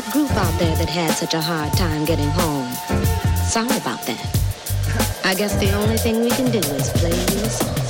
that group out there that had such a hard time getting home. Sorry about that. I guess the only thing we can do is play you a song.